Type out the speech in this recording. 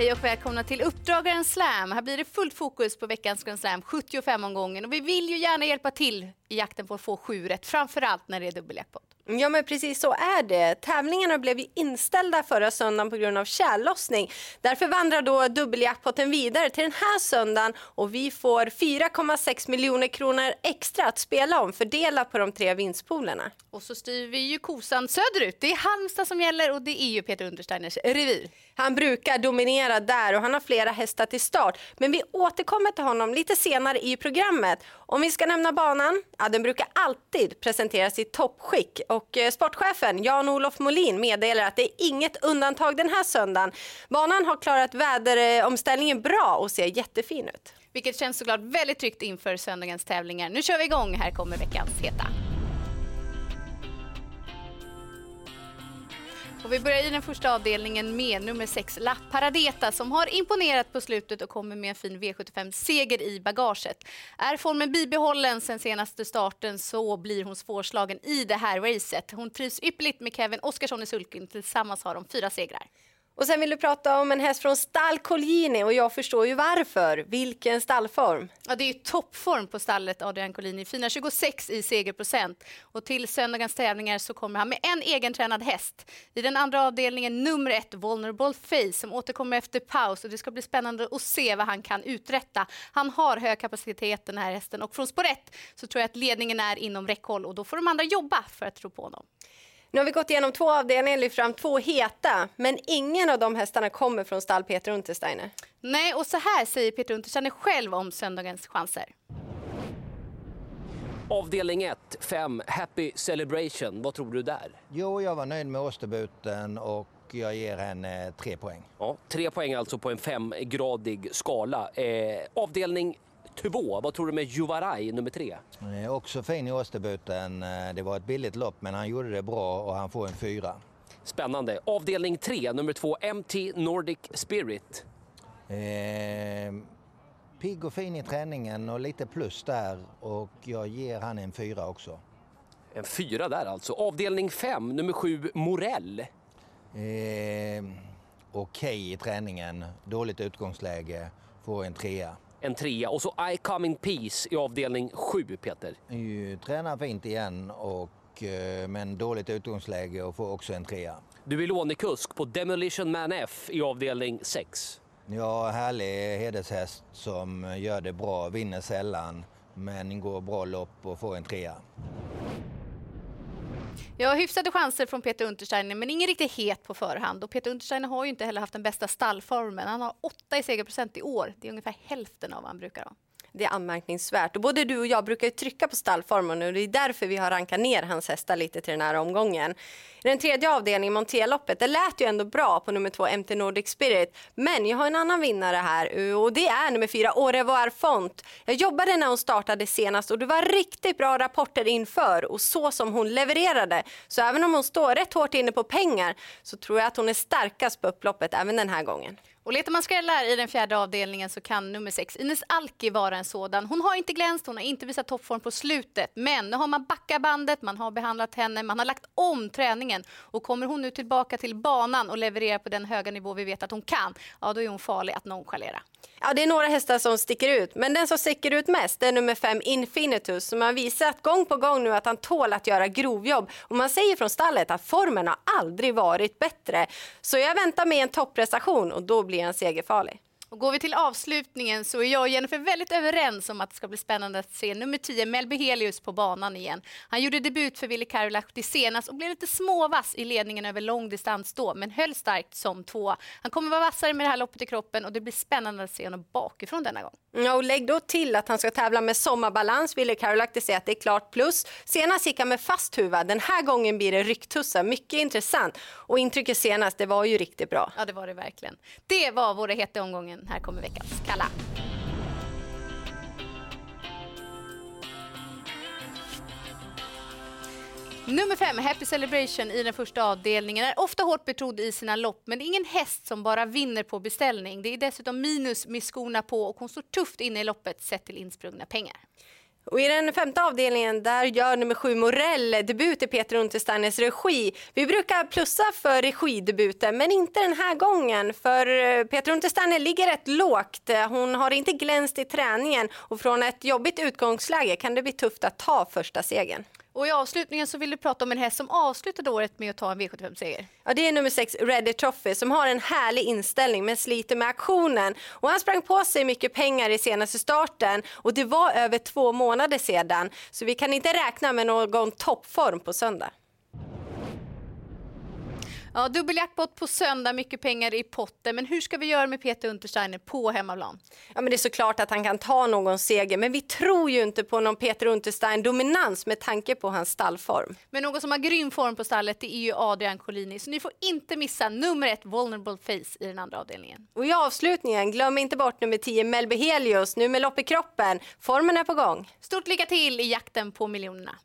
Hej och välkomna till Uppdragaren Slam. Här blir det fullt fokus på veckans Grand Slam, 75 omgången. Och vi vill ju gärna hjälpa till i jakten på att få sju rätt, framförallt när det är dubbeljackpot. Ja men precis så är det. Tävlingarna blev ju inställda förra söndagen på grund av tjällossning. Därför vandrar då dubbeljackpotten vidare till den här söndagen och vi får 4,6 miljoner kronor extra att spela om fördelat på de tre vinstpoolerna. Och så styr vi ju kosan söderut. Det är Halmstad som gäller och det är ju Peter Untersteiners revir. Han brukar dominera där och han har flera hästar till start. Men vi återkommer till honom lite senare i programmet. Om vi ska nämna banan, ja, den brukar alltid presenteras i toppskick. Och eh, sportchefen Jan-Olof Molin meddelar att det är inget undantag den här söndagen. Banan har klarat väderomställningen bra och ser jättefin ut. Vilket känns såklart väldigt tryggt inför söndagens tävlingar. Nu kör vi igång. Här kommer veckans heta. Och vi börjar i den första avdelningen med nummer 6, La Paradeta, som har imponerat på slutet och kommer med en fin V75-seger i bagaget. Är formen bibehållen sen senaste starten så blir hon svårslagen i det här racet. Hon trivs ypperligt med Kevin Oskarsson i sulken. Tillsammans har de fyra segrar. Och sen vill du prata om en häst från stall Colgjini och jag förstår ju varför. Vilken stallform! Ja, det är toppform på stallet Adrian Collini. Fina 26 i segerprocent. Och till söndagens tävlingar så kommer han med en egentränad häst. I den andra avdelningen nummer ett, Vulnerable Face, som återkommer efter paus. Och det ska bli spännande att se vad han kan uträtta. Han har hög kapacitet den här hästen och från spår 1 så tror jag att ledningen är inom räckhåll och då får de andra jobba för att tro på honom. Nu har vi gått igenom två avdelningar lyft fram två heta, men ingen av de hästarna kommer från stall Peter Untersteiner. Nej, och så här säger Peter Untersteiner själv om söndagens chanser. Avdelning 1, 5, Happy Celebration. Vad tror du där? Jo, jag var nöjd med Åsterbuten och jag ger henne tre poäng. Ja, tre poäng alltså på en femgradig skala. Eh, avdelning 2, vad tror du med Juvaraj nummer 3? Eh, också fin i Åsterbuten. Eh, det var ett billigt lopp men han gjorde det bra och han får en fyra. Spännande. Avdelning 3, nummer 2, MT Nordic Spirit. Eh, pigg och fin i träningen och lite plus där och jag ger han en fyra också. En fyra där alltså. Avdelning 5, nummer 7, Morell. Eh, Okej okay i träningen, dåligt utgångsläge, får en trea. En trea. Och så I Come In Peace i avdelning 7, Peter. Ju, tränar fint igen, och, eh, men dåligt utgångsläge och får också en trea. Du är lånekusk på Demolition Man F i avdelning 6. Ja, härlig hedershäst som gör det bra, vinner sällan men går bra lopp och får en trea. Ja, hyfsade chanser från Peter Untersteiner, men ingen riktigt het på förhand. Och Peter Untersteiner har ju inte heller haft den bästa stallformen. Han har åtta i segerprocent i år. Det är ungefär hälften av vad han brukar ha. Det är anmärkningsvärt. Och både du och jag brukar trycka på stallformen och det är därför vi har rankat ner hans hästar lite till den här omgången. I den tredje avdelningen, Monteloppet, det lät ju ändå bra på nummer två, MT Nordic Spirit. Men jag har en annan vinnare här eh, och det är nummer fyra, Au revoir Font. Jag jobbade när hon startade senast och det var riktigt bra rapporter inför och så som hon levererade. Så även om hon står rätt hårt inne på pengar så tror jag att hon är starkast på upploppet även den här gången. Och letar man skrällar i den fjärde avdelningen så kan nummer sex, Ines Alki, vara en sådan. Hon har inte glänst, hon har inte visat toppform på slutet. Men nu har man backat bandet, man har behandlat henne, man har lagt om träningen. Och kommer hon nu tillbaka till banan och levererar på den höga nivå vi vet att hon kan, ja då är hon farlig att nonchalera. Ja, det är några hästar som sticker ut, men den som sticker ut mest är nummer fem Infinitus som har visat gång på gång nu att han tål att göra grovjobb. Och man säger från stallet att formen har aldrig varit bättre. Så jag väntar med en topprestation och då blir han segerfarlig. Och går vi till avslutningen så är jag och Jennifer väldigt överens om att det ska bli spännande att se nummer 10, Melby Helius, på banan igen. Han gjorde debut för Ville Karolahti senast och blev lite småvass i ledningen över lång distans då, men höll starkt som två. Han kommer vara vassare med det här loppet i kroppen och det blir spännande att se honom bakifrån denna gång. Ja, och lägg då till att han ska tävla med sommarbalans. Ville Karolahti säger att det är klart plus. Senast gick han med fast huvud. Den här gången blir det rycktussar. Mycket intressant. Och intrycket senast, det var ju riktigt bra. Ja, det var det verkligen. Det var våra heta omgången podden. Här kommer veckans Kalla. Nummer fem, Happy Celebration i den första avdelningen, är ofta hårt betrodd i sina lopp, men det är ingen häst som bara vinner på beställning. Det är dessutom minus med skorna på och hon står tufft inne i loppet sett till insprungna pengar. Och I den femte avdelningen där gör nummer sju Morell debut i Peter Untersteiners regi. Vi brukar plussa för regidebuten men inte den här gången för eh, Peter Untersteiner ligger rätt lågt. Hon har inte glänst i träningen och från ett jobbigt utgångsläge kan det bli tufft att ta första segern. Och i avslutningen så vill du prata om en häst som avslutade året med att ta en V75-seger. Ja, det är nummer sex, Ready Trophy, som har en härlig inställning men sliter med aktionen. Och han sprang på sig mycket pengar i senaste starten och det var över två månader sedan. Så vi kan inte räkna med någon toppform på söndag. Ja, dubbeljackpot på söndag, mycket pengar i potten. Men hur ska vi göra med Peter Untersteiner på hemmaplan? Ja, men det är såklart att han kan ta någon seger, men vi tror ju inte på någon Peter Unterstein dominans med tanke på hans stallform. Men någon som har grym form på stallet det är ju Adrian Collini, så ni får inte missa nummer ett Vulnerable Face i den andra avdelningen. Och i avslutningen, glöm inte bort nummer 10 Melby Helios, nu med lopp i kroppen. Formen är på gång. Stort lycka till i jakten på miljonerna.